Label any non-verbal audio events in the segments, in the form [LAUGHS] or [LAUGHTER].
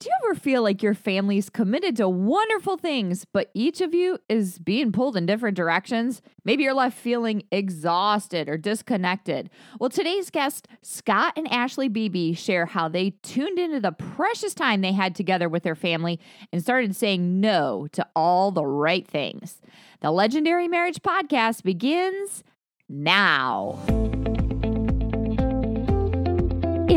Do you ever feel like your family's committed to wonderful things, but each of you is being pulled in different directions? Maybe you're left feeling exhausted or disconnected. Well, today's guests, Scott and Ashley Beebe, share how they tuned into the precious time they had together with their family and started saying no to all the right things. The Legendary Marriage Podcast begins now.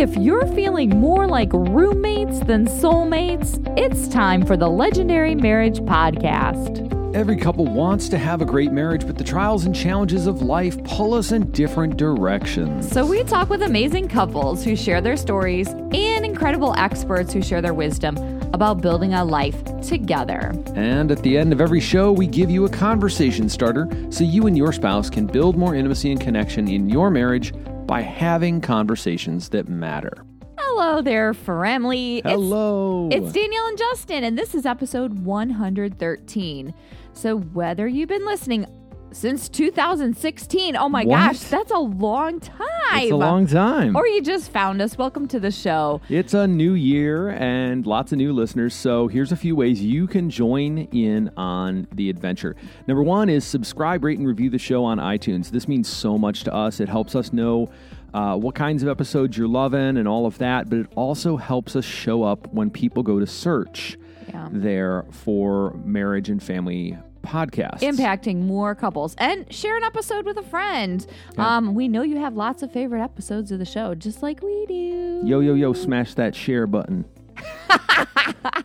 If you're feeling more like roommates than soulmates, it's time for the Legendary Marriage Podcast. Every couple wants to have a great marriage, but the trials and challenges of life pull us in different directions. So, we talk with amazing couples who share their stories and incredible experts who share their wisdom about building a life together. And at the end of every show, we give you a conversation starter so you and your spouse can build more intimacy and connection in your marriage by having conversations that matter. Hello there, family. Hello. It's, it's Danielle and Justin, and this is episode 113. So, whether you've been listening since 2016, oh my What? gosh, that's a long time. It's a long time. Or you just found us. Welcome to the show. It's a new year and lots of new listeners. So here's a few ways you can join in on the adventure. Number one is subscribe, rate, and review the show on iTunes. This means so much to us. It helps us know uh, what kinds of episodes you're loving and all of that, but it also helps us show up when people go to search Yeah. there for marriage and family podcasts. impacting more couples and share an episode with a friend. Yeah. Um, we know you have lots of favorite episodes of the show, just like we do. Yo, yo, yo, smash that share button. [LAUGHS]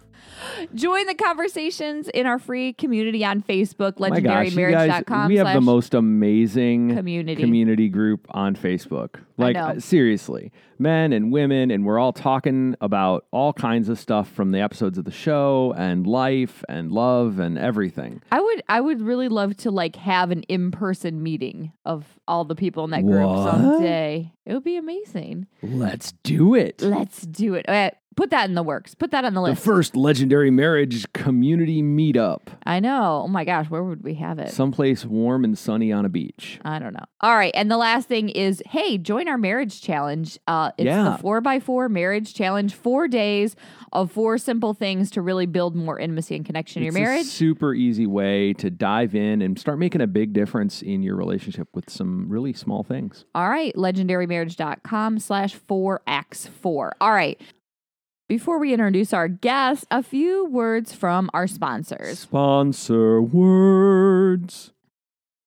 Join the conversations in our free community on Facebook, you legendarymarriage.com. we have the most amazing community. community group on Facebook. Like uh, seriously, men and women, and we're all talking about all kinds of stuff from the episodes of the show and life and love and everything. I would I would really love to like have an in-person meeting of all the people in that group What? someday. It would be amazing. Let's do it. Let's do it. Put that in the works. Put that on the list. The first legendary marriage community meetup, I know. Oh my gosh, where would we have it? someplace warm and sunny on a beach. I don't know. All right. And the last thing is hey, join our marriage challenge. Uh, it's Yeah. the four by four marriage challenge, four days of four simple things to really build more intimacy and connection in your a marriage. super easy way to dive in and start making a big difference in your relationship with some really small things. All right. Legendarymarriage.com slash 4x4. All right. Before we introduce our guest, a few words from our sponsors. Sponsor words.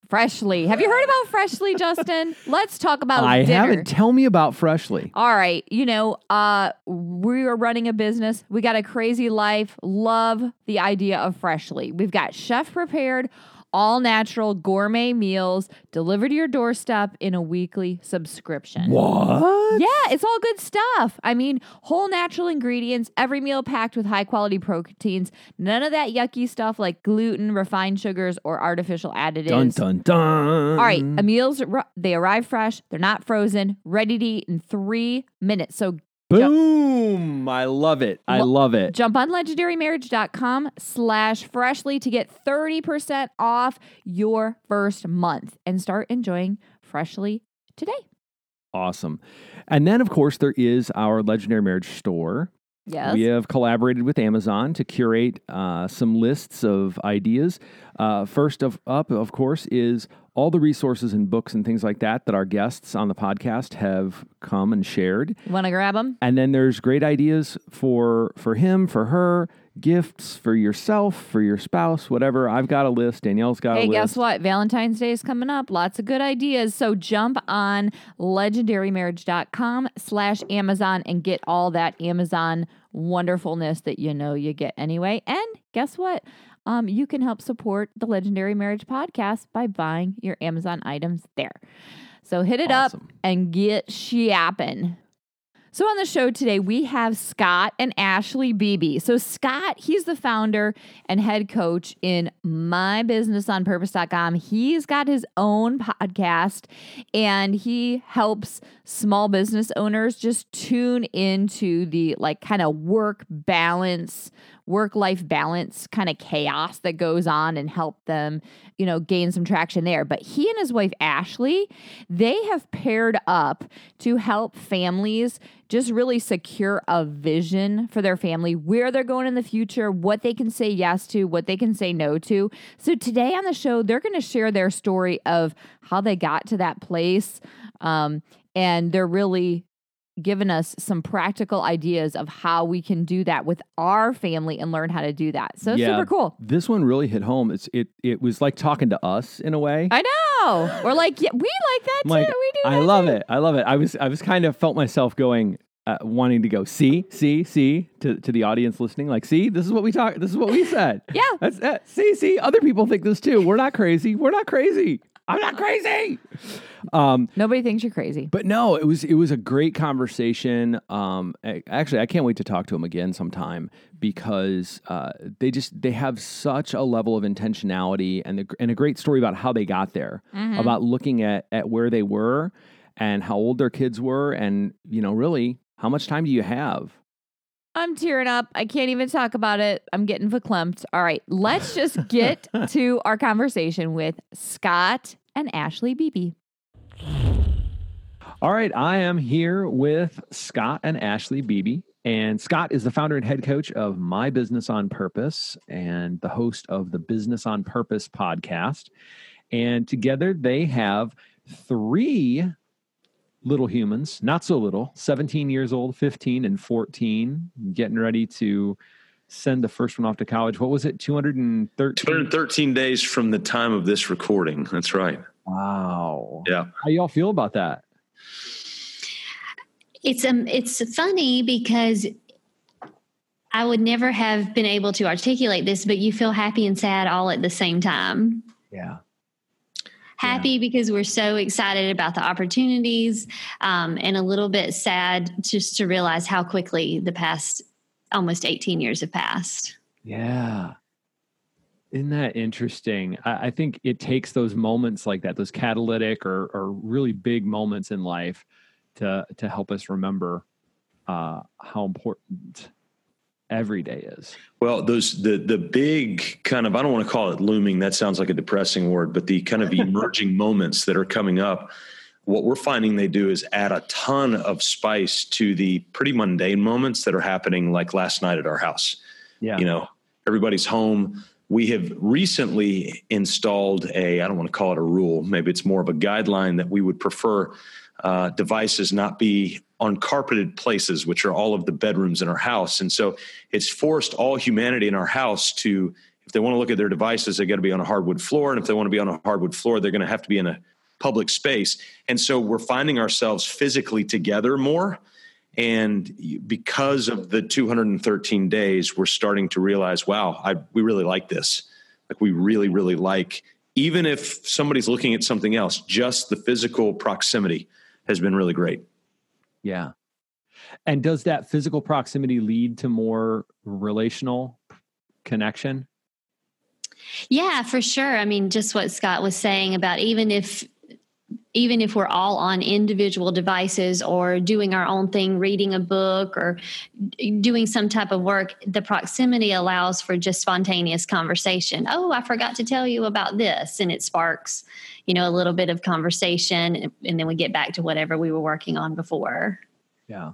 Freshly. Have you heard about Freshly, [LAUGHS] Justin? Let's talk about I dinner. haven't. Tell me about Freshly. All right, you know, uh we are running a business. We got a crazy life. Love the idea of Freshly. We've got chef prepared all natural gourmet meals delivered to your doorstep in a weekly subscription. What? Yeah, it's all good stuff. I mean, whole natural ingredients, every meal packed with high quality proteins, none of that yucky stuff like gluten, refined sugars, or artificial additives. Dun dun dun. All right, a meals they arrive fresh, they're not frozen, ready to eat in three minutes. So Boom! I love it. I Lo- love it. jump on legendarymarriage.com slash freshly to get 30% off your first month and start enjoying freshly today. Awesome. And then, of course, there is our Legendary Marriage store. Yes. We have collaborated with Amazon to curate uh, some lists of ideas. Uh, first of up, of course, is all the resources and books and things like that that our guests on the podcast have come and shared. Want to grab them? And then there's great ideas for for him, for her, gifts for yourself, for your spouse, whatever. I've got a list. Danielle's got Hey, a list. Hey, guess what? Valentine's Day is coming up. Lots of good ideas. So jump on legendarymarriage.com slash Amazon and get all that Amazon wonderfulness that you know you get anyway. And guess what? Um, you can help support the Legendary Marriage Podcast by buying your Amazon items there. So hit it Awesome. up and get shopping. So on the show today, we have Scott and Ashley Beebe. So Scott, he's the founder and head coach in mybusinessonpurpose.com. He's got his own podcast and he helps small business owners just tune into the like kind of work balance work life balance kind of chaos that goes on and help them, you know, gain some traction there. But he and his wife, Ashley, they have paired up to help families just really secure a vision for their family, where they're going in the future, what they can say yes to, what they can say no to. So today on the show, they're going to share their story of how they got to that place. Um, and they're really given us some practical ideas of how we can do that with our family and learn how to do that. So Yeah. super cool. This one really hit home. It's it it was like talking to us in a way. I know. We're like, yeah, we like that I'm too. like, we do. I love too. it. I love it. I was I was kind of felt myself going uh, wanting to go see see see to to the audience listening like see this is what we talk this is what we said. [LAUGHS] Yeah. That's uh, see see other people think this too. We're not crazy. We're not crazy. I'm not crazy. Um Nobody thinks you're crazy. but no, it was it was a great conversation. Um, a- actually, I can't wait to talk to him again sometime because uh, they just they have such a level of intentionality and the, and a great story about how they got there, about looking at at where they were and how old their kids were, and you know, really, how much time do you have? I'm tearing up. I can't even talk about it. I'm getting verklempt. All right, let's just [LAUGHS] get to our conversation with Scott and Ashley Beebe. All right, I am here with Scott and Ashley Beebe. And Scott is the founder and head coach of My Business on Purpose and the host of the Business on Purpose podcast. And together they have three little humans, not so little, 17 years old, 15, and 14, getting ready to send the first one off to college. What was it? 213? 213 days from the time of this recording. That's right. Wow. Yeah. How y'all feel about that? It's um it's funny because I would never have been able to articulate this, but you feel happy and sad all at the same time. Yeah. Happy because we're so excited about the opportunities, um, and a little bit sad just to realize how quickly the past almost 18 years have passed. Yeah. Isn't that interesting? I, I think it takes those moments like that, those catalytic or, or really big moments in life to to help us remember uh, how important every day is. Well, those the the big kind of I don't want to call it looming. That sounds like a depressing word, but the kind of [LAUGHS] emerging moments that are coming up. What we're finding they do is add a ton of spice to the pretty mundane moments that are happening, like last night at our house. Yeah. you know everybody's home we have recently installed a i don't want to call it a rule maybe it's more of a guideline that we would prefer uh, devices not be on carpeted places which are all of the bedrooms in our house and so it's forced all humanity in our house to if they want to look at their devices they got to be on a hardwood floor and if they want to be on a hardwood floor they're going to have to be in a public space and so we're finding ourselves physically together more and because of the 213 days, we're starting to realize, wow, I, we really like this. Like we really, really like, even if somebody's looking at something else, just the physical proximity has been really great. Yeah. And does that physical proximity lead to more relational connection? Yeah, for sure. I mean, just what Scott was saying about even if even if we're all on individual devices or doing our own thing, reading a book or doing some type of work, the proximity allows for just spontaneous conversation. Oh, I forgot to tell you about this. And it sparks, you know, a little bit of conversation. And then we get back to whatever we were working on before. Yeah.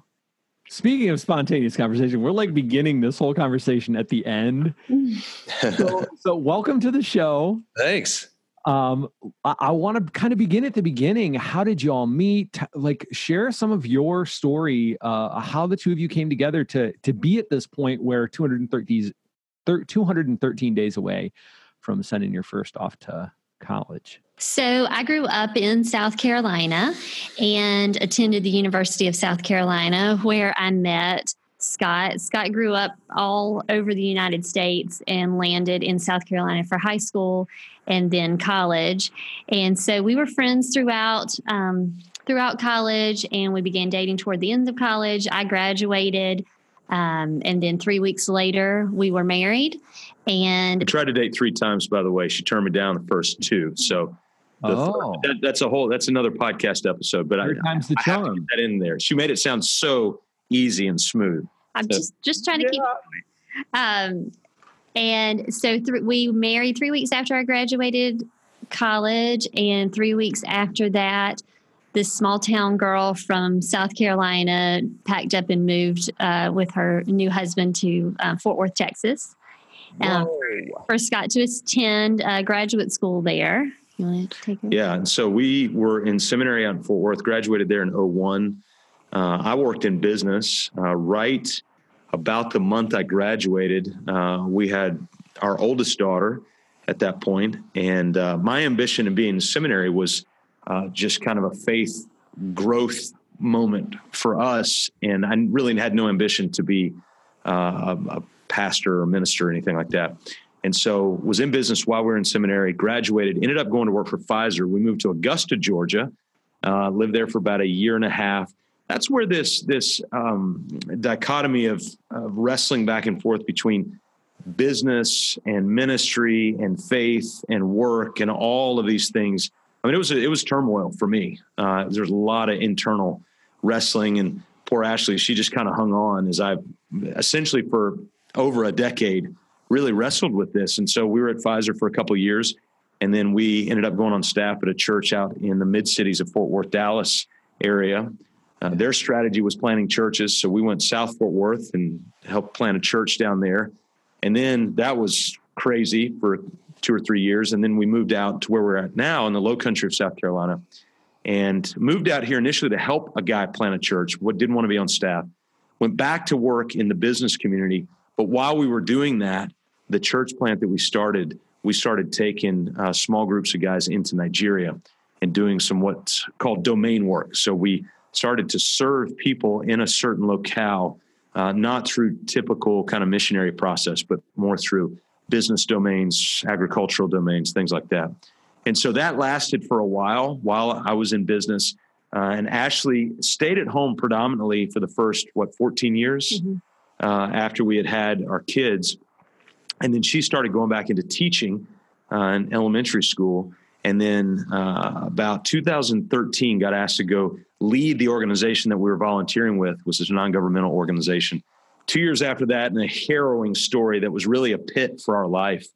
Speaking of spontaneous conversation, we're like beginning this whole conversation at the end. [LAUGHS] So, so welcome to the show. Thanks. Um, I, I want to kind of begin at the beginning. How did you all meet? Like, share some of your story. Uh, how the two of you came together to to be at this point where 213, thir- 213 days away from sending your first off to college. So I grew up in South Carolina and attended the University of South Carolina where I met Scott. Scott grew up all over the United States and landed in South Carolina for high school and then college. And so we were friends throughout um, throughout college and we began dating toward the end of college. I graduated um, and then three weeks later we were married and I tried to date three times, by the way. She turned me down the first two. So the third- Oh, that, that's a whole, that's another podcast episode, but I, third time's the I have to charm. get that in there. She made it sound so easy and smooth. I'm So- just just trying to keep Um, and so th- we married three weeks after I graduated college, and three weeks after that, this small town girl from South Carolina packed up and moved uh, with her new husband to uh, Fort Worth, Texas. Um, for Scott to attend uh, graduate school there. You want to take? Yeah. And so we were in seminary out in Fort Worth, graduated there in 01. Uh, I worked in business uh, right about the month I graduated. Uh, we had our oldest daughter at that point, and uh, my ambition in being in seminary was uh, just kind of a faith growth moment for us. And I really had no ambition to be a, a, pastor or minister or anything like that. And so was in business while we were in seminary, graduated, ended up going to work for Pfizer. We moved to Augusta, Georgia, uh, lived there for about a year and a half. That's where this this um, dichotomy of, of wrestling back and forth between business and ministry and faith and work and all of these things I mean, it was it was turmoil for me. Uh, there's a lot of internal wrestling, and poor Ashley, she just kind of hung on as I essentially for over a decade really wrestled with this. And so we were at Pfizer for a couple years, and then we ended up going on staff at a church out in the mid cities of Fort Worth, Dallas area. Uh, their strategy was planting churches, so we went South Fort Worth and helped plant a church down there. And then that was crazy for two or three years. And then we moved out to where we're at now in the low country of South Carolina and moved out here initially to help a guy plant a church, what didn't want to be on staff. Went back to work in the business community. But while we were doing that, the church plant that we started, we started taking uh, small groups of guys into Nigeria and doing some what's called domain work. So we started to serve people in a certain locale, uh, not through typical kind of missionary process, but more through business domains, agricultural domains, things like that. And so that lasted for a while while I was in business. Uh, and Ashley stayed at home predominantly for the first, what, 14 years mm-hmm. uh, after we had had our kids. And then she started going back into teaching uh, in elementary school. And then uh, about 2013, got asked to go lead the organization that we were volunteering with, which is a non governmental organization two years after that, in a harrowing story that was really a pit for our life,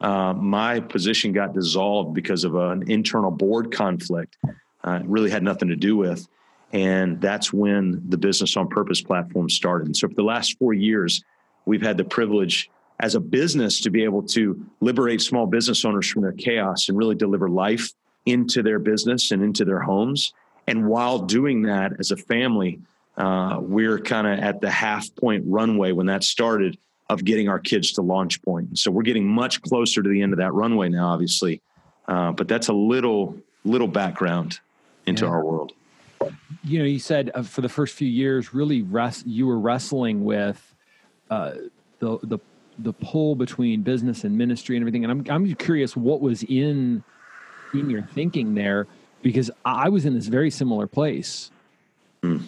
uh, my position got dissolved because of an internal board conflict. Uh, really had nothing to do with. And that's when the Business on Purpose platform started. And so for the last four years, we've had the privilege as a business to be able to liberate small business owners from their chaos and really deliver life into their business and into their homes. And while doing that as a family, uh, we're kind of at the half point runway when that started of getting our kids to launch point. So we're getting much closer to the end of that runway now, obviously. Uh, but that's a little little background into yeah. our world. You know, you said uh, for the first few years, really, rest, you were wrestling with uh, the the the pull between business and ministry and everything. And I'm I'm curious what was in in your thinking there because I was in this very similar place. Mm.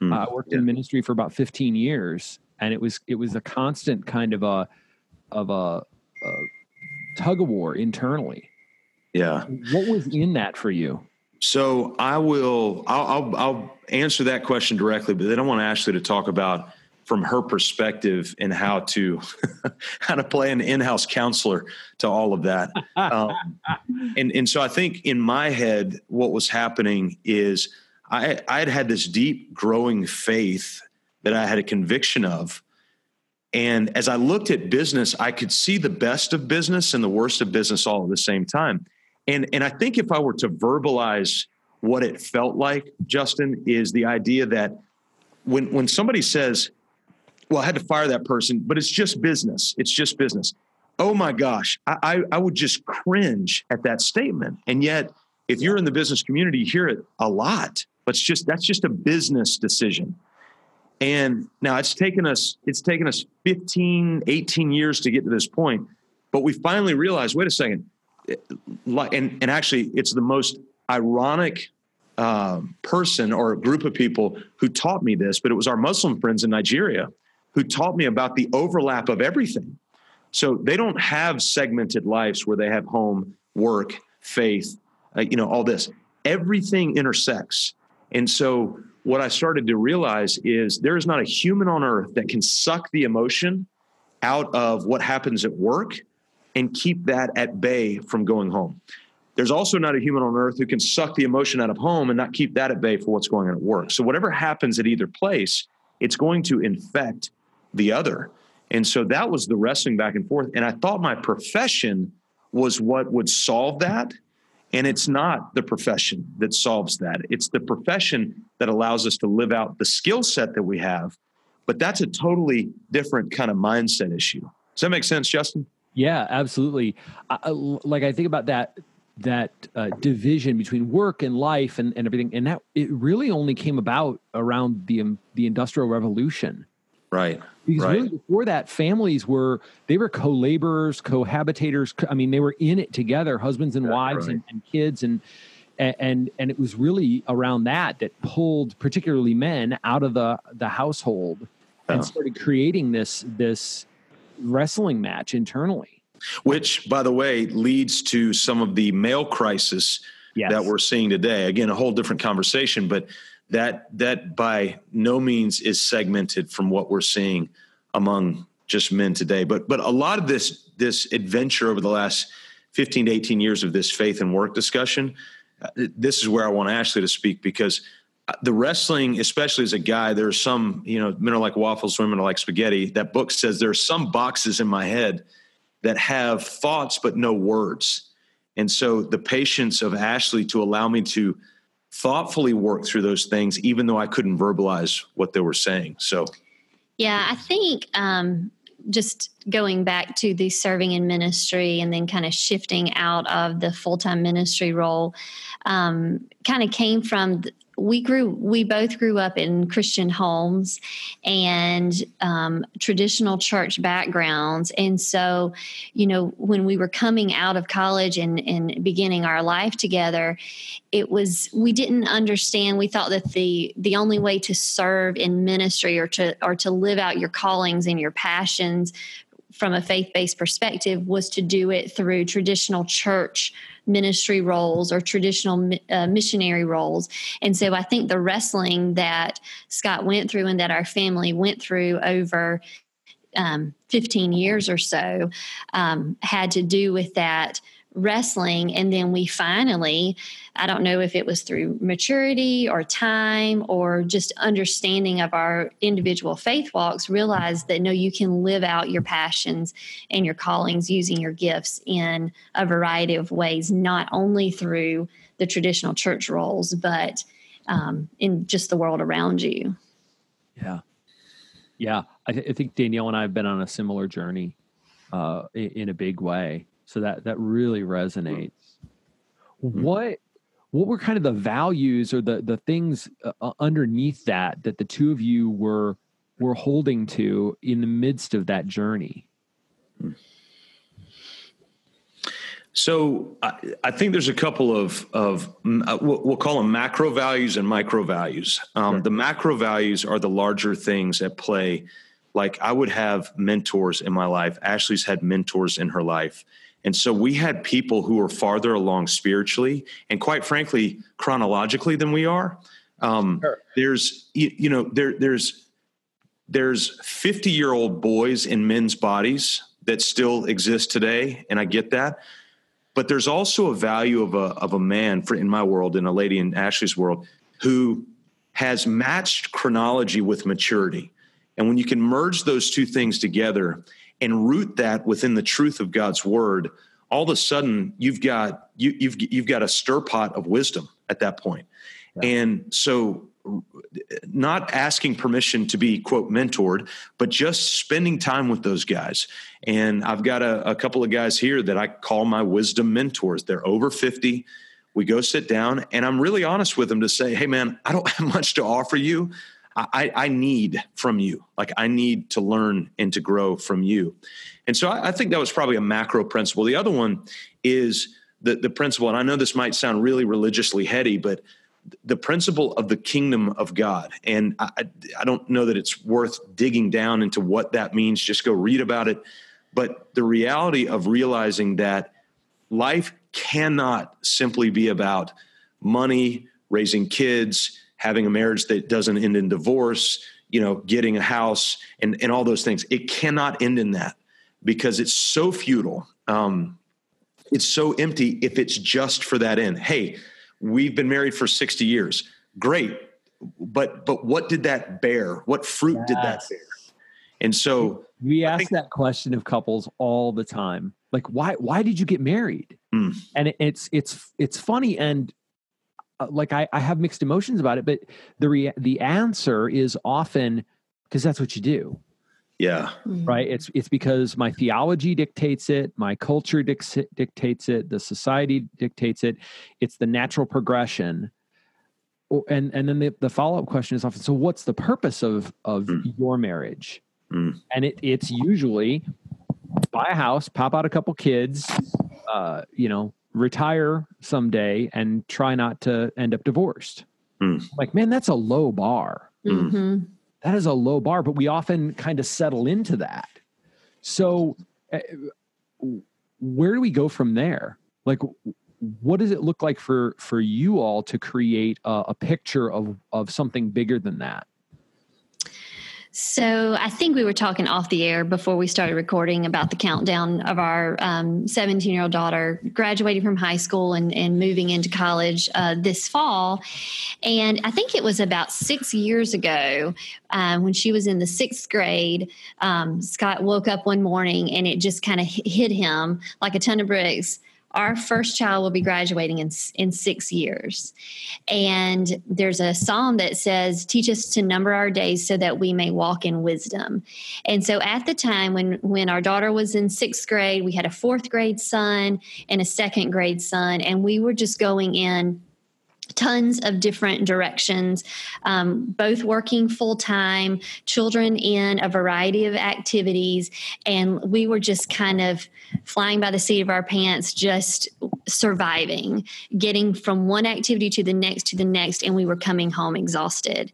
Mm, uh, I worked yeah. in ministry for about 15 years, and it was it was a constant kind of a of a, a tug of war internally. Yeah. What was in that for you? So I will I'll, I'll, I'll answer that question directly, but then I want Ashley to talk about from her perspective and how to [LAUGHS] how to play an in-house counselor to all of that. Um, [LAUGHS] and and so I think in my head, what was happening is I, I had had this deep growing faith that I had a conviction of. And as I looked at business, I could see the best of business and the worst of business all at the same time. And, and I think if I were to verbalize what it felt like, Justin, is the idea that when, when somebody says, well, I had to fire that person, but it's just business. It's just business. Oh my gosh, I, I, I would just cringe at that statement. And yet, if you're in the business community, you hear it a lot. But it's just that's just a business decision. And now it's taken us it's taken us 15, 18 years to get to this point, but we finally realized, wait a second, and and actually it's the most ironic uh, person or group of people who taught me this, but it was our Muslim friends in Nigeria who taught me about the overlap of everything. So they don't have segmented lives where they have home, work, faith, uh, you know, all this. Everything intersects. And so what I started to realize is there is not a human on earth that can suck the emotion out of what happens at work and keep that at bay from going home. There's also not a human on earth who can suck the emotion out of home and not keep that at bay for what's going on at work. So, whatever happens at either place, it's going to infect the other. And so that was the wrestling back and forth. And I thought my profession was what would solve that. And it's not the profession that solves that. It's the profession that allows us to live out the skill set that we have. But that's a totally different kind of mindset issue. Does that make sense, Justin? Yeah, absolutely. I, like I think about that that uh, division between work and life and, and everything, and that it really only came about around the um, the industrial revolution. Right. Because right. really before that, families were they were co-laborers, cohabitators. I mean, they were in it together, husbands and wives right. and, and, kids, and and and it was really around that that pulled particularly men out of the the household and started creating this this wrestling match internally. Which, by the way, leads to some of the male crisis yes. that we're seeing today. Again, a whole different conversation, but that that by no means is segmented from what we're seeing among just men today. But but a lot of this this adventure over the last 15 to 18 years of this faith and work discussion, uh, this is where I want Ashley to speak because the wrestling, especially as a guy, there are some, you know, men are like waffles, women are like spaghetti. That book says there are some boxes in my head that have thoughts but no words. And so the patience of Ashley to allow me to thoughtfully work through those things, even though I couldn't verbalize what they were saying. So, yeah, I think um, just going back to the serving in ministry and then kind of shifting out of the full time ministry role um, kind of came from we grew we both grew up in christian homes and um, traditional church backgrounds. And so you know when we were coming out of college and, and beginning our life together it was we didn't understand. We thought that the the only way to serve in ministry or to or to live out your callings and your passions from a faith-based perspective was to do it through traditional church ministry roles or traditional uh, missionary roles. And so I think the wrestling that Scott went through and that our family went through over um, 15 years or so um, had to do with that wrestling. And then we finally, I don't know if it was through maturity or time or just understanding of our individual faith walks, realized that no, you can live out your passions and your callings using your gifts in a variety of ways, not only through the traditional church roles, but um, in just the world around you. Yeah. Yeah. I, th- I think Danielle and I have been on a similar journey uh, in, in a big way so that that really resonates. Mm-hmm. What what were kind of the values or the the things uh, uh, underneath that that the two of you were were holding to in the midst of that journey? So I, I, think there's a couple of of uh, we'll call them macro values and micro values. Um, sure. The macro values are the larger things at play. Like I would have mentors in my life. Ashley's had mentors in her life, and so we had people who were farther along spiritually and quite frankly, chronologically than we are. Um, sure. There's, you, you know, there, there's, there's 50 year old boys in men's bodies that still exist today. And I get that. But there's also a value of a, of a man for in my world and a lady in Ashley's world who has matched chronology with maturity. And when you can merge those two things together, and root that within the truth of God's word, all of a sudden you've got you, have you've, you've got a stir pot of wisdom at that point. Yeah. And so not asking permission to be quote mentored but just spending time with those guys and i've got a, a, couple of guys here that i call my wisdom mentors they're over 50 we go sit down and i'm really honest with them to say hey man i don't [LAUGHS] have much to offer you I, I need from you. Like I need to learn and to grow from you. And so I, I think that was probably a macro principle. The other one is the, the principle, and I know this might sound really religiously heady, but the principle of the kingdom of God. And I, I don't know that it's worth digging down into what that means. Just go read about it. But the reality of realizing that life cannot simply be about money, raising kids, having a marriage that doesn't end in divorce, you know, getting a house and, and all those things. It cannot end in that because it's so futile. Um, it's so empty if it's just for that end. Hey, we've been married for 60 years. Great. But but what did that bear? What fruit yes. did that bear? And so we ask think, that question of couples all the time. Like why why did you get married? Mm. And it, it's it's it's funny and like I, I have mixed emotions about it, but the rea- the answer is often because that's what you do. Yeah. Mm-hmm. Right. It's it's because my theology dictates it, my culture dic- dictates it, the society dictates it. It's the natural progression. And and then the, the follow up question is often, so what's the purpose of of mm. your marriage? Mm. And it it's usually buy a house, pop out a couple kids, uh, you know, retire someday and try not to end up divorced. Mm. Like, man, that's a low bar. Mm-hmm. That is a low bar, but we often kind of settle into that. So, uh, where do we go from there? Like, what does it look like for for you all to create a, a picture of of something bigger than that? So I think we were talking off the air before we started recording about the countdown of our 17 um, year old daughter graduating from high school and, and moving into college uh, this fall. And I think it was about six years ago um, when she was in the sixth grade. Um, Scott woke up one morning and it just kind of hit him like a ton of bricks our first child will be graduating in, in six years. And there's a psalm that says, Teach us to number our days so that we may walk in wisdom. And so at the time when, when our daughter was in sixth grade, we had a fourth grade son and a second grade son, and we were just going in tons of different directions, um, both working full time, children in a variety of activities. And we were just kind of flying by the seat of our pants, just surviving, getting from one activity to the next to the next. And we were coming home exhausted.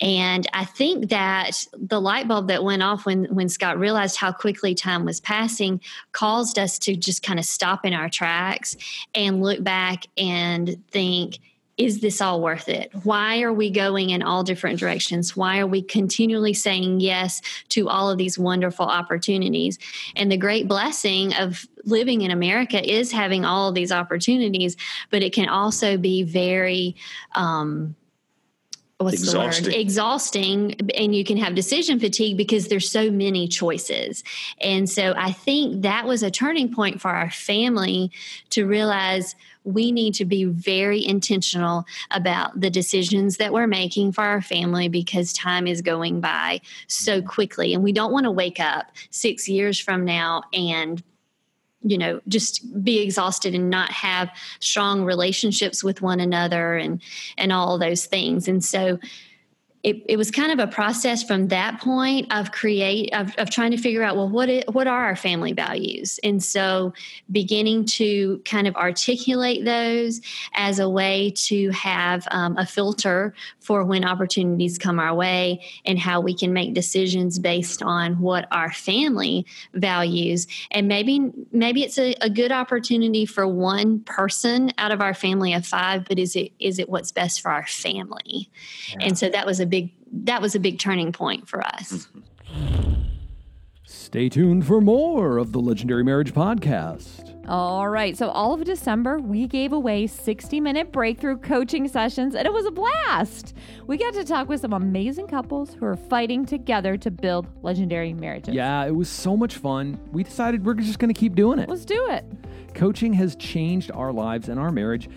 And I think that the light bulb that went off when, when Scott realized how quickly time was passing caused us to just kind of stop in our tracks and look back and think, is this all worth it? Why are we going in all different directions? Why are we continually saying yes to all of these wonderful opportunities? And the great blessing of living in America is having all of these opportunities, but it can also be very, um, what's exhausting. the word exhausting and you can have decision fatigue because there's so many choices and so i think that was a turning point for our family to realize we need to be very intentional about the decisions that we're making for our family because time is going by so mm-hmm. quickly. And we don't want to wake up six years from now and you know just be exhausted and not have strong relationships with one another and and all those things and so it, it was kind of a process from that point of create of, of trying to figure out well what it, what are our family values? And so beginning to kind of articulate those as a way to have um, a filter for when opportunities come our way and how we can make decisions based on what our family values. And maybe maybe it's a, a good opportunity for one person out of our family of five but is it is it what's best for our family? Yeah. and so that was a big that was a big turning point for us. Stay tuned for more of the Legendary Marriage Podcast. All right. So, all of December, we gave away 60 minute breakthrough coaching sessions, and it was a blast. We got to talk with some amazing couples who are fighting together to build legendary marriages. Yeah, it was so much fun. We decided we're just going to keep doing it. Let's do it. Coaching has changed our lives and our marriage.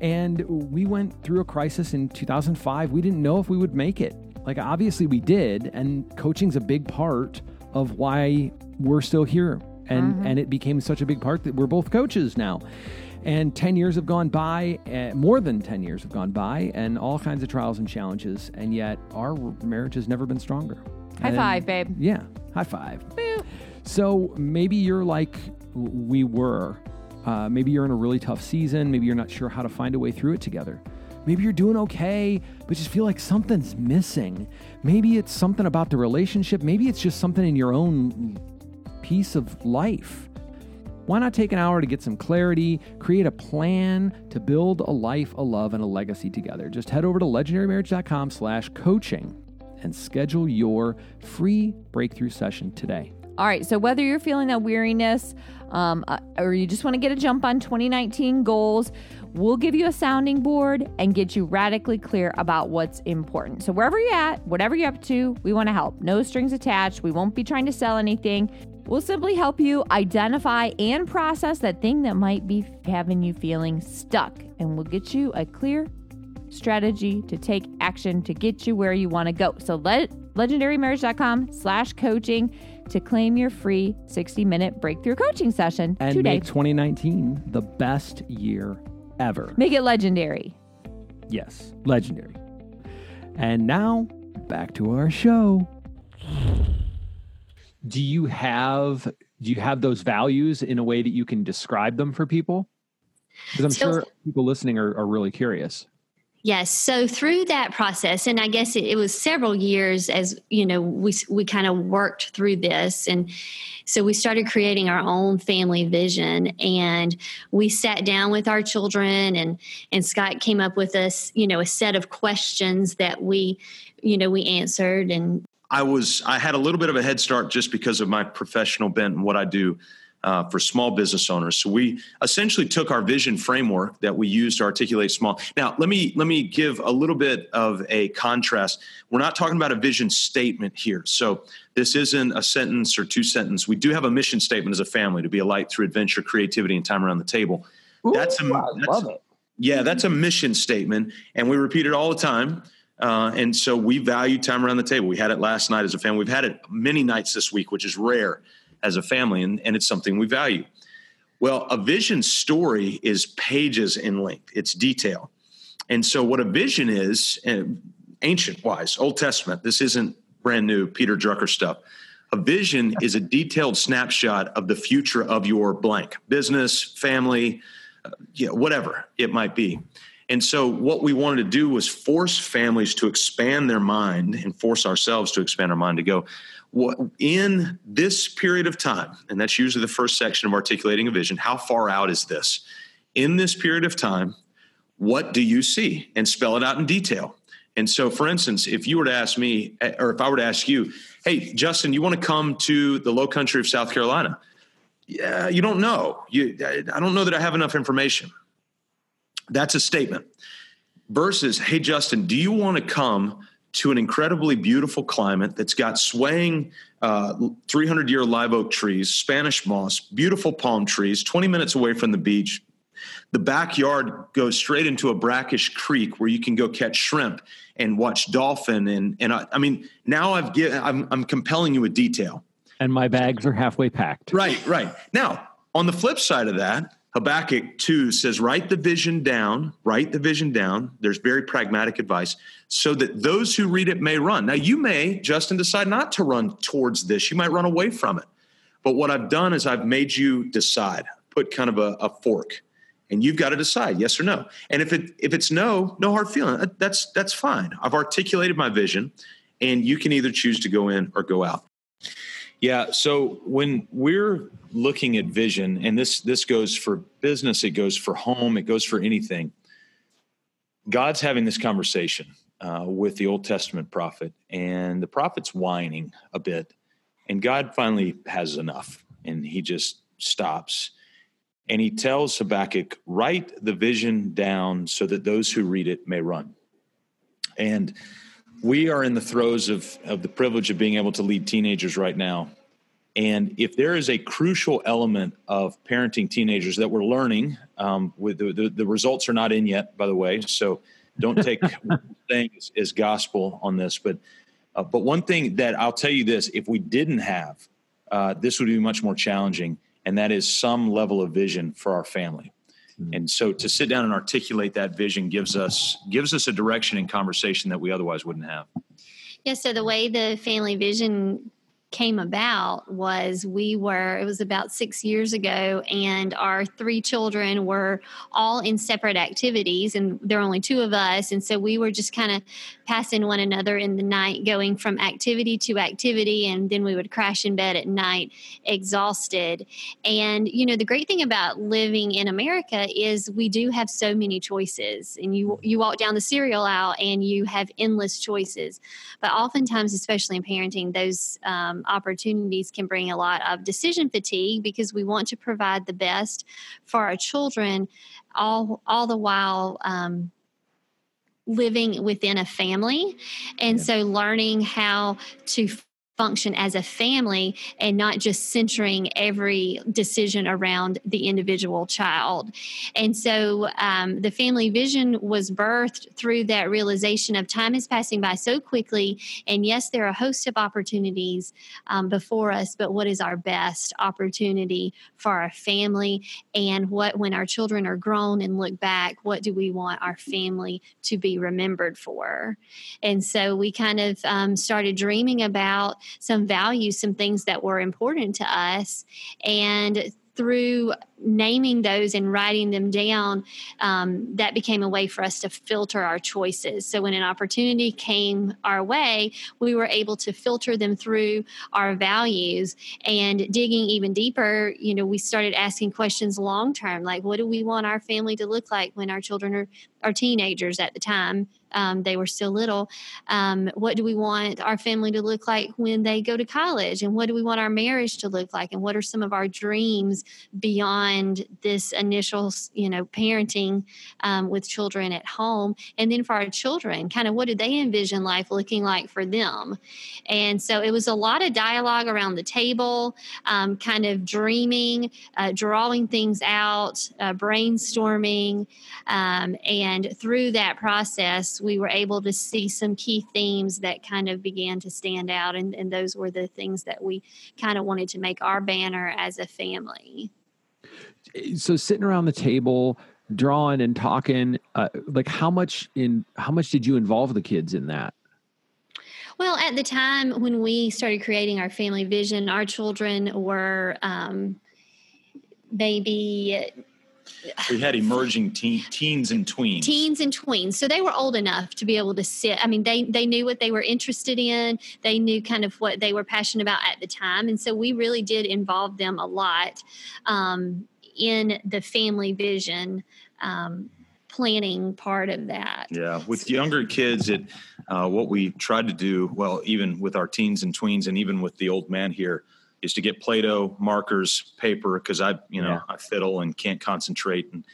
And we went through a crisis in 2005. We didn't know if we would make it. Like, obviously, we did. And coaching's a big part of why we're still here. And, mm-hmm. and it became such a big part that we're both coaches now. And 10 years have gone by, uh, more than 10 years have gone by, and all kinds of trials and challenges. And yet, our marriage has never been stronger. High and, five, babe. Yeah, high five. So maybe you're like we were uh, maybe you're in a really tough season. Maybe you're not sure how to find a way through it together. Maybe you're doing okay, but just feel like something's missing. Maybe it's something about the relationship. Maybe it's just something in your own piece of life. Why not take an hour to get some clarity, create a plan to build a life, a love, and a legacy together? Just head over to legendarymarriage.com slash coaching and schedule your free breakthrough session today. All right, so whether you're feeling that weariness um, uh, or you just want to get a jump on 2019 goals, we'll give you a sounding board and get you radically clear about what's important. So, wherever you're at, whatever you're up to, we want to help. No strings attached. We won't be trying to sell anything. We'll simply help you identify and process that thing that might be having you feeling stuck, and we'll get you a clear strategy to take action to get you where you want to go. So let legendarymarriage.com slash coaching to claim your free 60 minute breakthrough coaching session and today. make 2019 the best year ever. Make it legendary. Yes, legendary. And now back to our show. Do you have do you have those values in a way that you can describe them for people? Because I'm So- sure people listening are, are really curious. Yes. So through that process, and I guess it, it was several years as you know we we kind of worked through this, and so we started creating our own family vision, and we sat down with our children, and and Scott came up with us, you know, a set of questions that we, you know, we answered, and I was I had a little bit of a head start just because of my professional bent and what I do uh, for small business owners. So we essentially took our vision framework that we used to articulate small. Now let me let me give a little bit of a contrast. We're not talking about a vision statement here. So this isn't a sentence or two sentence. We do have a mission statement as a family to be a light through adventure, creativity, and time around the table. That's a- I that's- love it. Yeah, that's a mission statement, and we repeat it all the time. Uh, and so we value time around the table. We had it last night as a family. We've had it many nights this week, which is rare as a family, and, and it's something we value. Well, a vision story is pages in length, it's detail. And so, what a vision is, uh, ancient wise, Old Testament, this isn't brand new Peter Drucker stuff. A vision is a detailed snapshot of the future of your blank business, family, uh, whatever it might be. And so, what we wanted to do was force families to expand their mind and force ourselves to expand our mind to go, in this period of time, and that's usually the first section of articulating a vision, how far out is this? In this period of time, what do you see? And spell it out in detail. And so, for instance, if you were to ask me, eh, or if I were to ask you, hey, Justin, you want to come to the low country of South Carolina? Yeah, you don't know. You, I don't know that I have enough information. That's a statement. Versus, hey, Justin, do you want to come to an incredibly beautiful climate that's got swaying uh, 300 year live oak trees, Spanish moss, beautiful palm trees, 20 minutes away from the beach? The backyard goes straight into a brackish creek where you can go catch shrimp and watch dolphin. And, and I, I mean, now I've given, I'm, I'm compelling you with detail. And my bags are halfway packed. Right, right. Now, on the flip side of that, Habakkuk 2 says, write the vision down, write the vision down. There's very pragmatic advice so that those who read it may run. Now, you may, Justin, decide not to run towards this. You might run away from it. But what I've done is I've made you decide, put kind of a, a fork, and you've got to decide yes or no. And if it if it's no, no hard feeling. That's that's fine. I've articulated my vision, and you can either choose to go in or go out. Yeah. So when we're looking at vision, and this this goes for business, it goes for home, it goes for anything. God's having this conversation uh, with the Old Testament prophet, and the prophet's whining a bit, and God finally has enough, and he just stops, and he tells Habakkuk, "Write the vision down so that those who read it may run." And we are in the throes of, of the privilege of being able to lead teenagers right now. And if there is a crucial element of parenting teenagers that we're learning, um, with the, the, the, results are not in yet, by the way. So don't take [LAUGHS] things as, gospel on this. But uh, but one thing that I'll tell you this: if we didn't have, uh, this would be much more challenging, and that is some level of vision for our family. Mm-hmm. And so to sit down and articulate that vision gives us gives us a direction in conversation that we otherwise wouldn't have. Yeah, so the way the family vision came about was we were it was about six years ago and our three children were all in separate activities and there are only two of us and so we were just kind of passing one another in the night going from activity to activity and then we would crash in bed at night exhausted. And you know the great thing about living in america is we do have so many choices and you you walk down the cereal aisle and you have endless choices. But oftentimes especially in parenting those um, opportunities can bring a lot of decision fatigue because we want to provide the best for our children, all all the while. Um, living within a family and yeah. so learning how to function as a family and not just centering every decision around the individual child. And so um, the family vision was birthed through that realization of time is passing by so quickly. And yes, there are a host of opportunities um, before us, but what is our best opportunity for our family? And what, when our children are grown and look back, what do we want our family to be remembered for? And so we kind of um, started dreaming about some values, some things that were important to us. And through naming those and writing them down, um, that became a way for us to filter our choices. So when an opportunity came our way, we were able to filter them through our values and digging even deeper. You know, we started asking questions long term, like what do we want our family to look like when our children are, are teenagers at the time? Um, they were still little. Um, what do we want our family to look like when they go to college? And what do we want our marriage to look like? And what are some of our dreams beyond this initial, you know, parenting um, with children at home? And then for our children, kind of what do they envision life looking like for them? And so it was a lot of dialogue around the table, um, kind of dreaming, uh, drawing things out, uh, brainstorming. Um, and through that process, we were able to see some key themes that kind of began to stand out. And, and those were the things that we kind of wanted to make our banner as a family. So, sitting around the table, drawing and talking, uh, like how much in how much did you involve the kids in that? Well, at the time when we started creating our family vision, our children were um, maybe [LAUGHS] we had emerging teen, teens and tweens. Teens and tweens. So they were old enough to be able to sit. I mean they they knew what they were interested in. They knew kind of what they were passionate about at the time. And so we really did involve them a lot um, in the family vision um, planning part of that. Yeah. With younger kids it uh, what we tried to do well even with our teens and tweens and even with the old man here is to get Play-Doh, markers, paper, because I, you know, yeah. I fiddle and can't concentrate. And,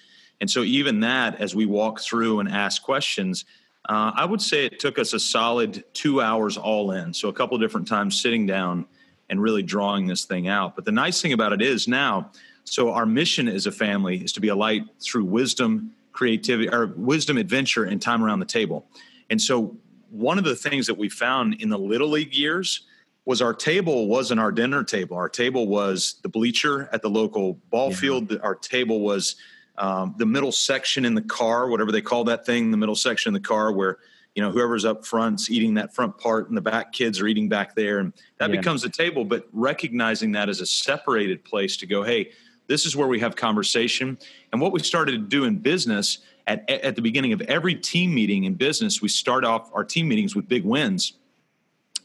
and so even that, as we walk through and ask questions, uh, I would say it took us a solid two hours all in. So a couple of different times sitting down and really drawing this thing out. But the nice thing about it is now, so our mission as a family is to be a light through wisdom, creativity, or wisdom, adventure, and time around the table. And so one of the things that we found in the little league years was our table wasn't our dinner table. Our table was the bleacher at the local ball yeah. field. Our table was um, the middle section in the car, whatever they call that thing, the middle section in the car where you know whoever's up front's eating that front part and the back kids are eating back there and that yeah. becomes the table but recognizing that as a separated place to go hey this is where we have conversation and what we started to do in business at, at the beginning of every team meeting in business we start off our team meetings with big wins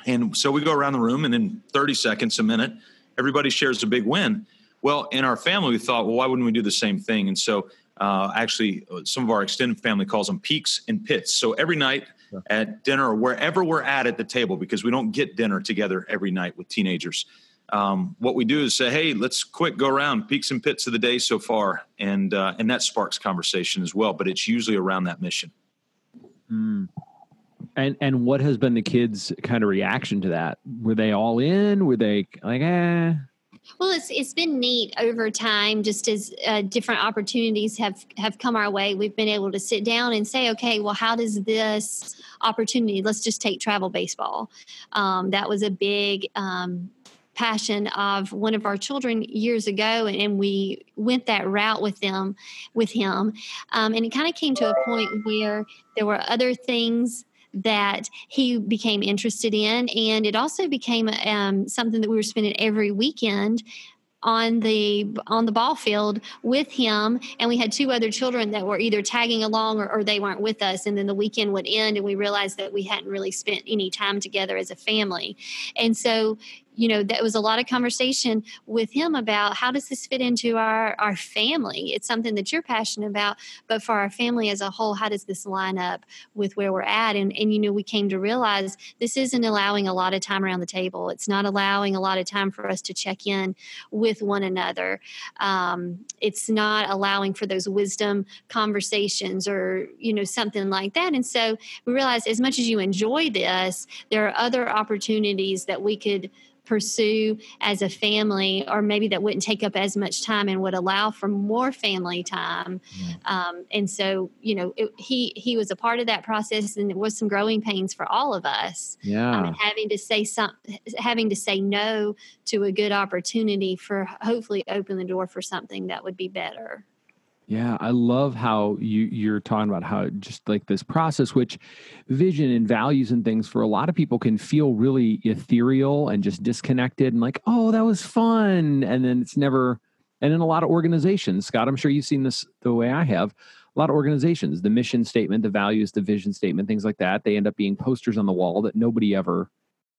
and so we go around the room, and in 30 seconds, a minute, everybody shares a big win. Well, in our family, we thought, well, why wouldn't we do the same thing? And so, uh, actually, uh, some of our extended family calls them peaks and pits. So every night at dinner or wherever we're at at the table, because we don't get dinner together every night with teenagers, um, what we do is say, hey, let's quick go around peaks and pits of the day so far, and uh, and that sparks conversation as well. But it's usually around that mission. Mm. And and what has been the kids' kind of reaction to that? Were they all in? Were they like, eh? Well, it's it's been neat over time. Just as uh, different opportunities have have come our way, we've been able to sit down and say, okay, well, how does this opportunity? Let's just take travel baseball. Um, that was a big. Um, passion of one of our children years ago and, we went that route with them with him um, and it kind of came to a point where there were other things that he became interested in. And it also became um, something that we were spending every weekend on the on the ball field with him and we had two other children that were either tagging along or, or, they weren't with us and then the weekend would end and we realized that we hadn't really spent any time together as a family and so you know that was a lot of conversation with him about how does this fit into our our family? It's something that you're passionate about but for our family as a whole how does this line up with where we're at? And and you know we came to realize this isn't allowing a lot of time around the table. It's not allowing a lot of time for us to check in with one another. Um, it's not allowing for those wisdom conversations or you know something like that. And so we realized as much as you enjoy this there are other opportunities that we could pursue as a family, or maybe that wouldn't take up as much time and would allow for more family time. Mm. Um, and so, you know, it, he he was a part of that process, and it was some growing pains for all of us. Yeah, um, having to say some, having to say no to a good opportunity for hopefully open the door for something that would be better. Yeah, I love how you you're talking about how just like this process, which vision and values and things for a lot of people can feel really ethereal and just disconnected and like, oh, that was fun, and then it's never. And in a lot of organizations, Scott, I'm sure you've seen this the way I have. A lot of organizations, the mission statement, the values, the vision statement, things like that, they end up being posters on the wall that nobody ever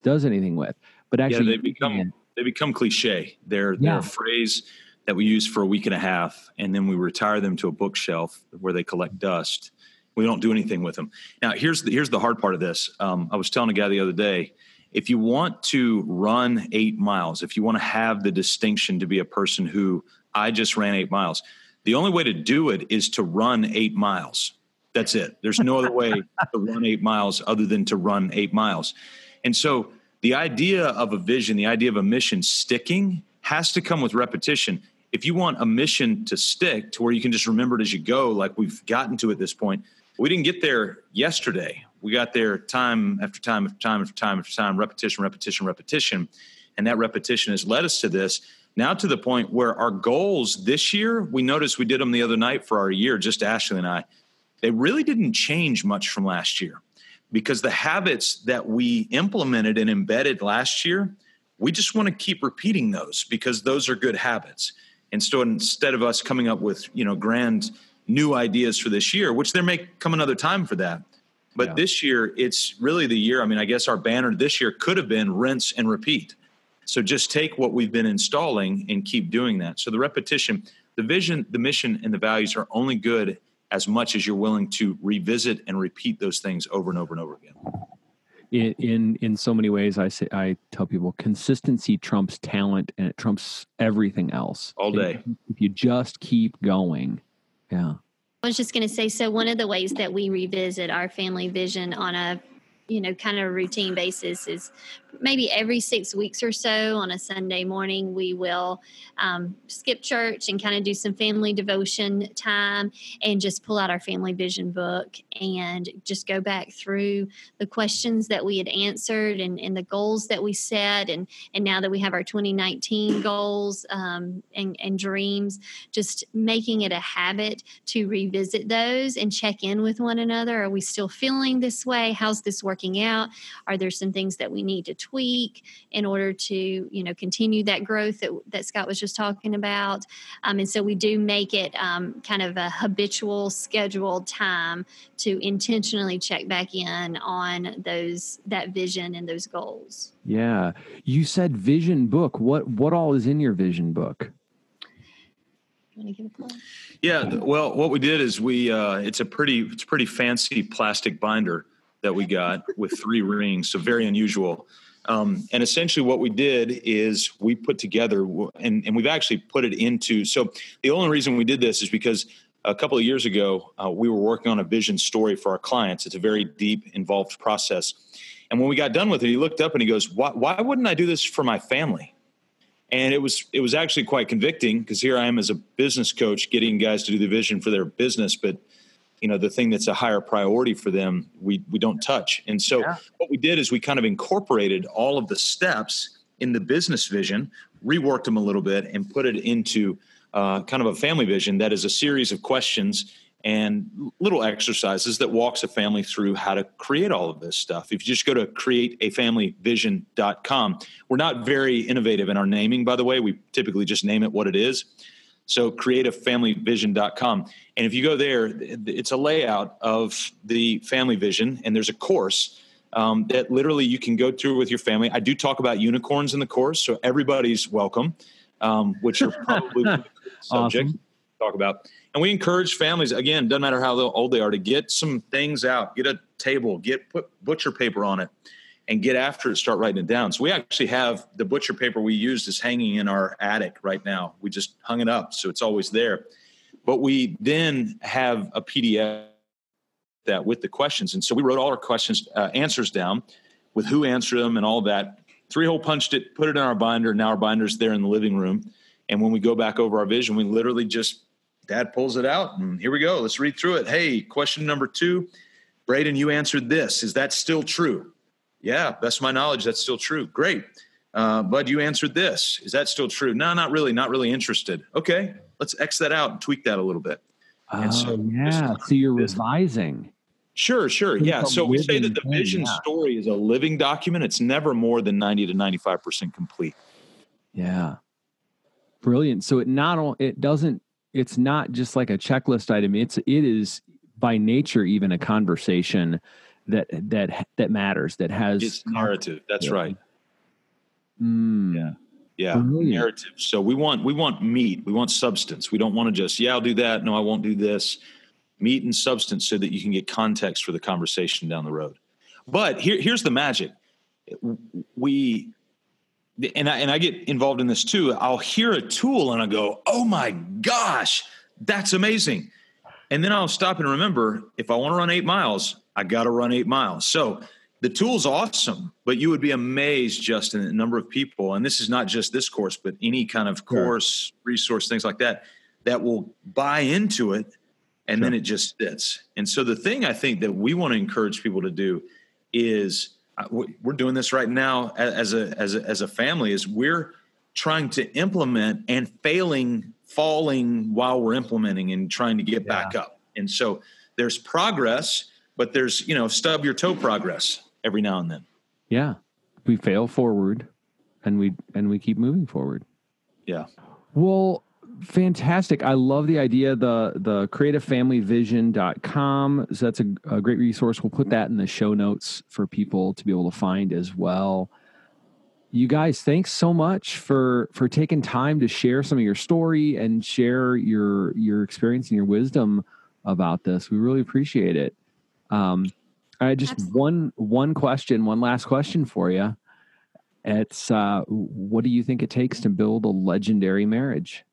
does anything with. But actually, yeah, they become they become cliche. They're they're a phrase that we use for a week and a half, and then we retire them to a bookshelf where they collect dust. We don't do anything with them. Now, here's the, here's the hard part of this. Um, I was telling a guy the other day, if you want to run eight miles, if you want to have the distinction to be a person who I just ran eight miles, the only way to do it is to run eight miles. That's it. There's no other way to run eight miles other than to run eight miles. And so the idea of a vision, the idea of a mission sticking has to come with repetition if you want a mission to stick to where you can just remember it as you go, like we've gotten to at this point, we didn't get there yesterday. We got there time after time after time after time after time, repetition, repetition, repetition. And that repetition has led us to this. Now to the point where our goals this year, we noticed we did them the other night for our year, just Ashley and I. They really didn't change much from last year because the habits that we implemented and embedded last year, we just want to keep repeating those because those are good habits. And so instead of us coming up with, you know, grand new ideas for this year, which there may come another time for that. But yeah. this year, it's really the year. I mean, I guess our banner this year could have been rinse and repeat. So just take what we've been installing and keep doing that. So the repetition, the vision, the mission, and the values are only good as much as you're willing to revisit and repeat those things over and over and over again in in in so many ways i say i tell people consistency trumps talent and it trumps everything else. All day. if, if you just keep going. Yeah. I was just going to say so one of the ways that we revisit our family vision on a you know kind of routine basis is maybe every six weeks or so on a Sunday morning, we will um, skip church and kind of do some family devotion time and just pull out our family vision book and just go back through the questions that we had answered and, and the goals that we set. And, and now that we have our 2019 goals um, and, and dreams, just making it a habit to revisit those and check in with one another. Are we still feeling this way? How's this working out? Are there some things that we need to tweak in order to you know continue that growth that, that Scott was just talking about. Um, and so we do make it um, kind of a habitual scheduled time to intentionally check back in on those that vision and those goals. Yeah, you said vision book. What what all is in your vision book? Yeah, well, what we did is we uh, it's a pretty it's a pretty fancy plastic binder that we got with three rings, so very unusual. Um, and essentially, what we did is we put together, and, and we've actually put it into. So, the only reason we did this is because a couple of years ago, uh, we were working on a vision story for our clients. It's a very deep, involved process. And when we got done with it, he looked up and he goes, "Why, why wouldn't I do this for my family?" And it was it was actually quite convicting because here I am as a business coach, getting guys to do the vision for their business, but you know the thing that's a higher priority for them we we don't touch and so yeah. what we did is we kind of incorporated all of the steps in the business vision reworked them a little bit and put it into uh, kind of a family vision that is a series of questions and little exercises that walks a family through how to create all of this stuff. If you just go to createafamilyvision.com, we're not very innovative in our naming, by the way. We typically just name it what it is. So createafamilyvision.com. And if you go there, it's a layout of the family vision, and there's a course um, that literally you can go through with your family. I do talk about unicorns in the course, so everybody's welcome, um, which are probably [LAUGHS] the subject awesome. talk about. And we encourage families again, doesn't matter how old they are, to get some things out, get a table, get put butcher paper on it, and get after it. Start writing it down. So we actually have the butcher paper we used is hanging in our attic right now. We just hung it up, so it's always there. But we then have a PDF that with the questions, and so we wrote all our questions uh, answers down with who answered them and all that. Three hole punched it, put it in our binder. And now our binder's there in the living room. And when we go back over our vision, we literally just dad pulls it out and here we go. Let's read through it. Hey, question number two. Braden, you answered this. Is that still true? Yeah, best of my knowledge, that's still true. Great. Uh, Bud, you answered this. Is that still true? No, not really. Not really interested. Okay, let's X that out and tweak that a little bit. Oh, so yeah. So you're revising. Sure, sure. Yeah. So we say that the vision yeah. story is a living document. It's never more than 90 to 95% complete. Yeah. Brilliant. So it not it doesn't it's not just like a checklist item. It's it is by nature even a conversation that that that matters that has it's narrative. That's yeah. right. Mm. Yeah. Yeah, Brilliant. narrative. So we want we want meat. We want substance. We don't want to just yeah, I'll do that. No, I won't do this. Meat and substance, so that you can get context for the conversation down the road. But here, here's the magic. We and I, and I get involved in this too. I'll hear a tool and I go, "Oh my gosh, that's amazing!" And then I'll stop and remember if I want to run eight miles, I got to run eight miles. So the tool's awesome, but you would be amazed, Justin, the number of people, and this is not just this course, but any kind of course, sure. resource, things like that, that will buy into it, and sure. then it just fits. And so the thing I think that we want to encourage people to do is uh, we're doing this right now as a as a as a family is we're trying to implement and failing falling while we're implementing and trying to get yeah. back up and so there's progress but there's you know stub your toe progress every now and then. Yeah. We fail forward and we and we keep moving forward. Yeah. Well fantastic. I love the idea the the createafamilyvision.com so that's a, a, great resource. We'll put that in the show notes for people to be able to find as well. You guys thanks so much for for taking time to share some of your story and share your your experience and your wisdom about this. We really appreciate it um i just Absolutely. one one question one last question for you it's uh what do you think it takes to build a legendary marriage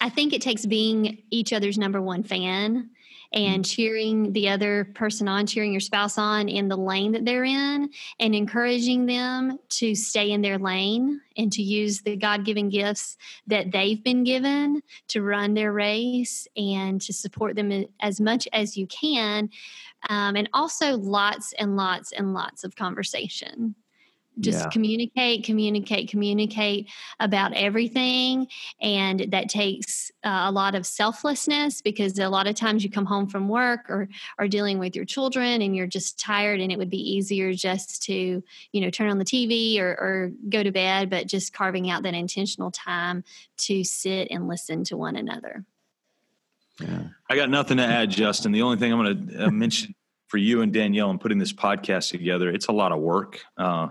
I think it takes being each other's number one fan and mm. cheering the other person on, cheering your spouse on in the lane that they're in, and encouraging them to stay in their lane and to use the God given gifts that they've been given to run their race and to support them as much as you can. Um, and also, lots and lots and lots of conversation just yeah. communicate communicate communicate about everything and that takes uh, a lot of selflessness because a lot of times you come home from work or are dealing with your children and you're just tired and it would be easier just to you know turn on the tv or, or go to bed but just carving out that intentional time to sit and listen to one another yeah. i got nothing to add justin the only thing i'm going to uh, mention [LAUGHS] for you and Danielle and putting this podcast together. It's a lot of work. Uh,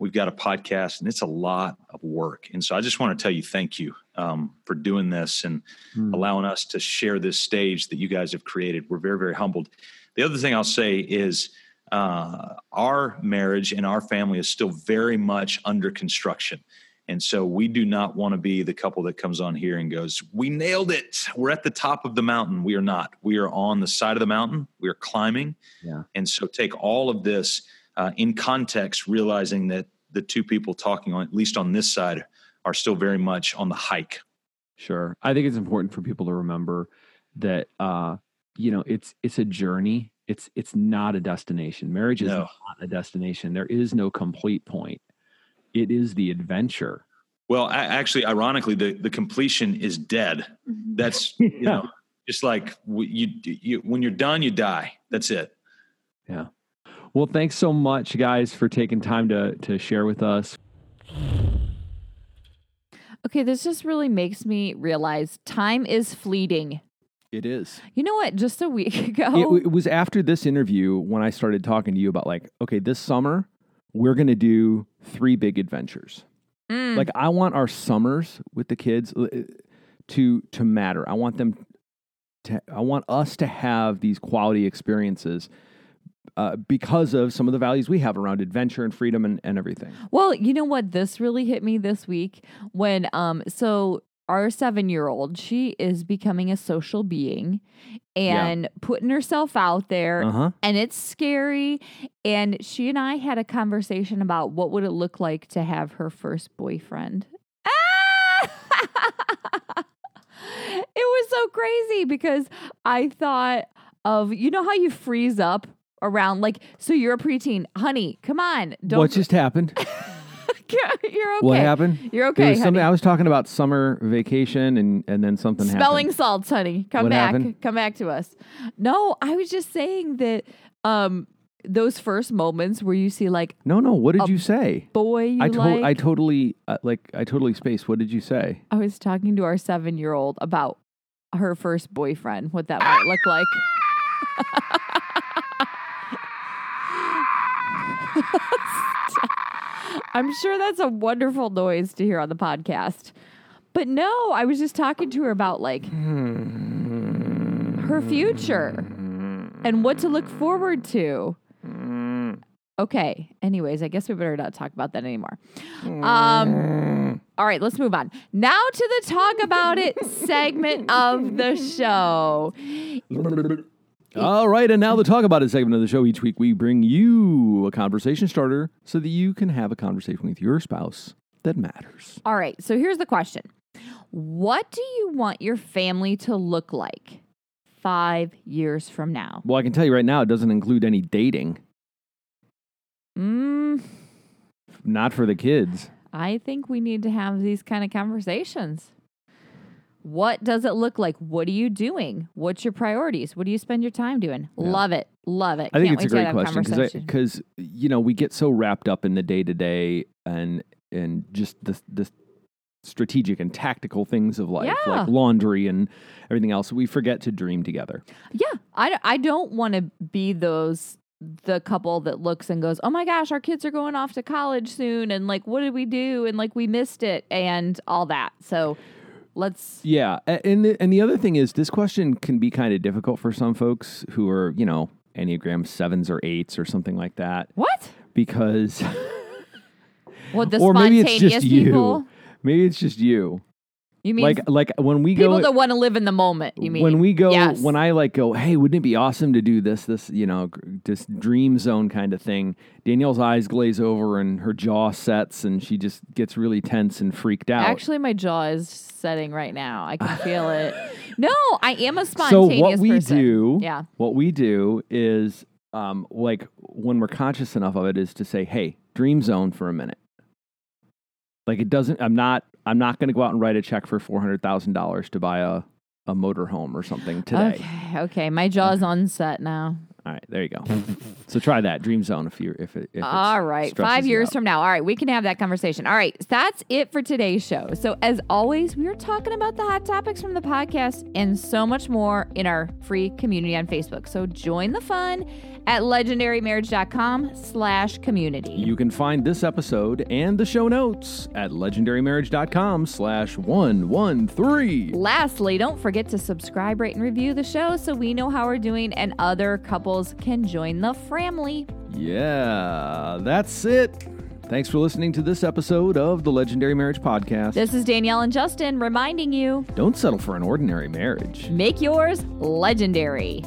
we've got a podcast and it's a lot of work. And so I just want to tell you thank you um, for doing this and mm. allowing us to share this stage that you guys have created. We're very, very humbled. The other thing I'll say is uh, our marriage and our family is still very much under construction. And so we do not want to be the couple that comes on here and goes, We nailed it. We're at the top of the mountain. We are not. We are on the side of the mountain. We are climbing. Yeah. And so take all of this uh, in context, realizing that the two people talking on at least on this side are still very much on the hike. Sure, I think it's important for people to remember that uh, you know it's it's a journey. It's it's not a destination. Marriage is no. not a destination. There is no complete point. It is the adventure. Well, actually, ironically, the the completion is dead. Mm-hmm. That's [LAUGHS] yeah. you know Just like you, you, when you're done, you die. That's it. Yeah. Well, thanks so much, guys, for taking time to to share with us. Okay, this just really makes me realize time is fleeting. It is. You know what? Just a week [LAUGHS] ago, It, it was after this interview when I started talking to you about like, okay, this summer we're going to do three big adventures. Mm, Like I want our summers with the kids uh, to to matter. I want them to I want us to have these quality experiences uh, because of some of the values we have around adventure and freedom and, and everything. Well, you know what? This really hit me this week when, um, so our seven year old, she is becoming a social being Yeah. and putting herself out there. Uh huh. And it's scary. And she and I had a conversation about what would it look like to have her first boyfriend. Ah! [LAUGHS] it was so crazy because I thought of, you know how you freeze up around like so you're a preteen honey come on don't What just [LAUGHS] happened? you're okay What happened? you're okay something. I was talking about summer vacation and and then something spelling happened. salts honey come What back happened? come back to us no i was just saying that um those first moments where you see like No, no. What did you say? boy you I to- like I totally uh, like I totally spaced. What did you say? I was talking to our seven year old about her first boyfriend, what that might look like. [LAUGHS] [LAUGHS] [LAUGHS] I'm sure that's a wonderful noise to hear on the podcast. But no, I was just talking to her about like her future and what to look forward to. Okay. Anyways, I guess we better not talk about that anymore. Um, all right, let's move on. Now to the talk about it segment of the show. All right, and now the talk about it segment of the show. Each week we bring you a conversation starter so that you can have a conversation with your spouse that matters. All right, so here's the question What do you want your family to look like five years from now? Well, I can tell you right now, it doesn't include any dating. Mm, Not for the kids. I think we need to have these kind of conversations. What does it look like? What are you doing? What's your priorities? What do you spend your time doing? Love it. Love it. I think Can't it's a great question because you know we get so wrapped up in the day to day and and just the the strategic and tactical things of life, Yeah. like laundry and everything else. We forget to dream together. Yeah, I, I don't want to be those the couple that looks and goes, "Oh my gosh, our kids are going off to college soon and like what did we do and like we missed it and all that." So, let's Yeah, a- and the, and the other thing is this question can be kind of difficult for some folks who are you know enneagram sevens or eights or something like that What? because What the [LAUGHS] or maybe it's spontaneous just you. people? Maybe it's just you. You mean Like like when we people go that want to live in the moment, you mean? when we go Yes. when I like go, hey, wouldn't it be awesome to do this this you know this dream zone kind of thing? Danielle's eyes glaze over and her jaw sets and she just gets really tense and freaked out. Actually, my jaw is setting right now. I can feel it. [LAUGHS] No, I am a spontaneous. so what we person. do, Yeah. what we do is um, like when we're conscious enough of it is to say, hey, dream zone for a minute. Like it doesn't. I'm not. I'm not going to go out and write a check for four hundred thousand dollars to buy a a motorhome or something today. Okay. Okay. My jaw's on set now. All right, there you go. so try that dream zone if you if it. If All right. Five years from now. All right. We can have that conversation. All right. That's it for today's show. So, as always, we are talking about the hot topics from the podcast and so much more in our free community on Facebook. So, join the fun at legendarymarriage.com slash community. You can find this episode and the show notes at legendarymarriage.com slash one one three. Lastly, don't forget to subscribe, rate, and review the show so we know how we're doing and other couples can join the family. Yeah, that's it. Thanks for listening to this episode of the Legendary Marriage Podcast. This is Danielle and Justin reminding you Don't settle for an ordinary marriage. make yours legendary.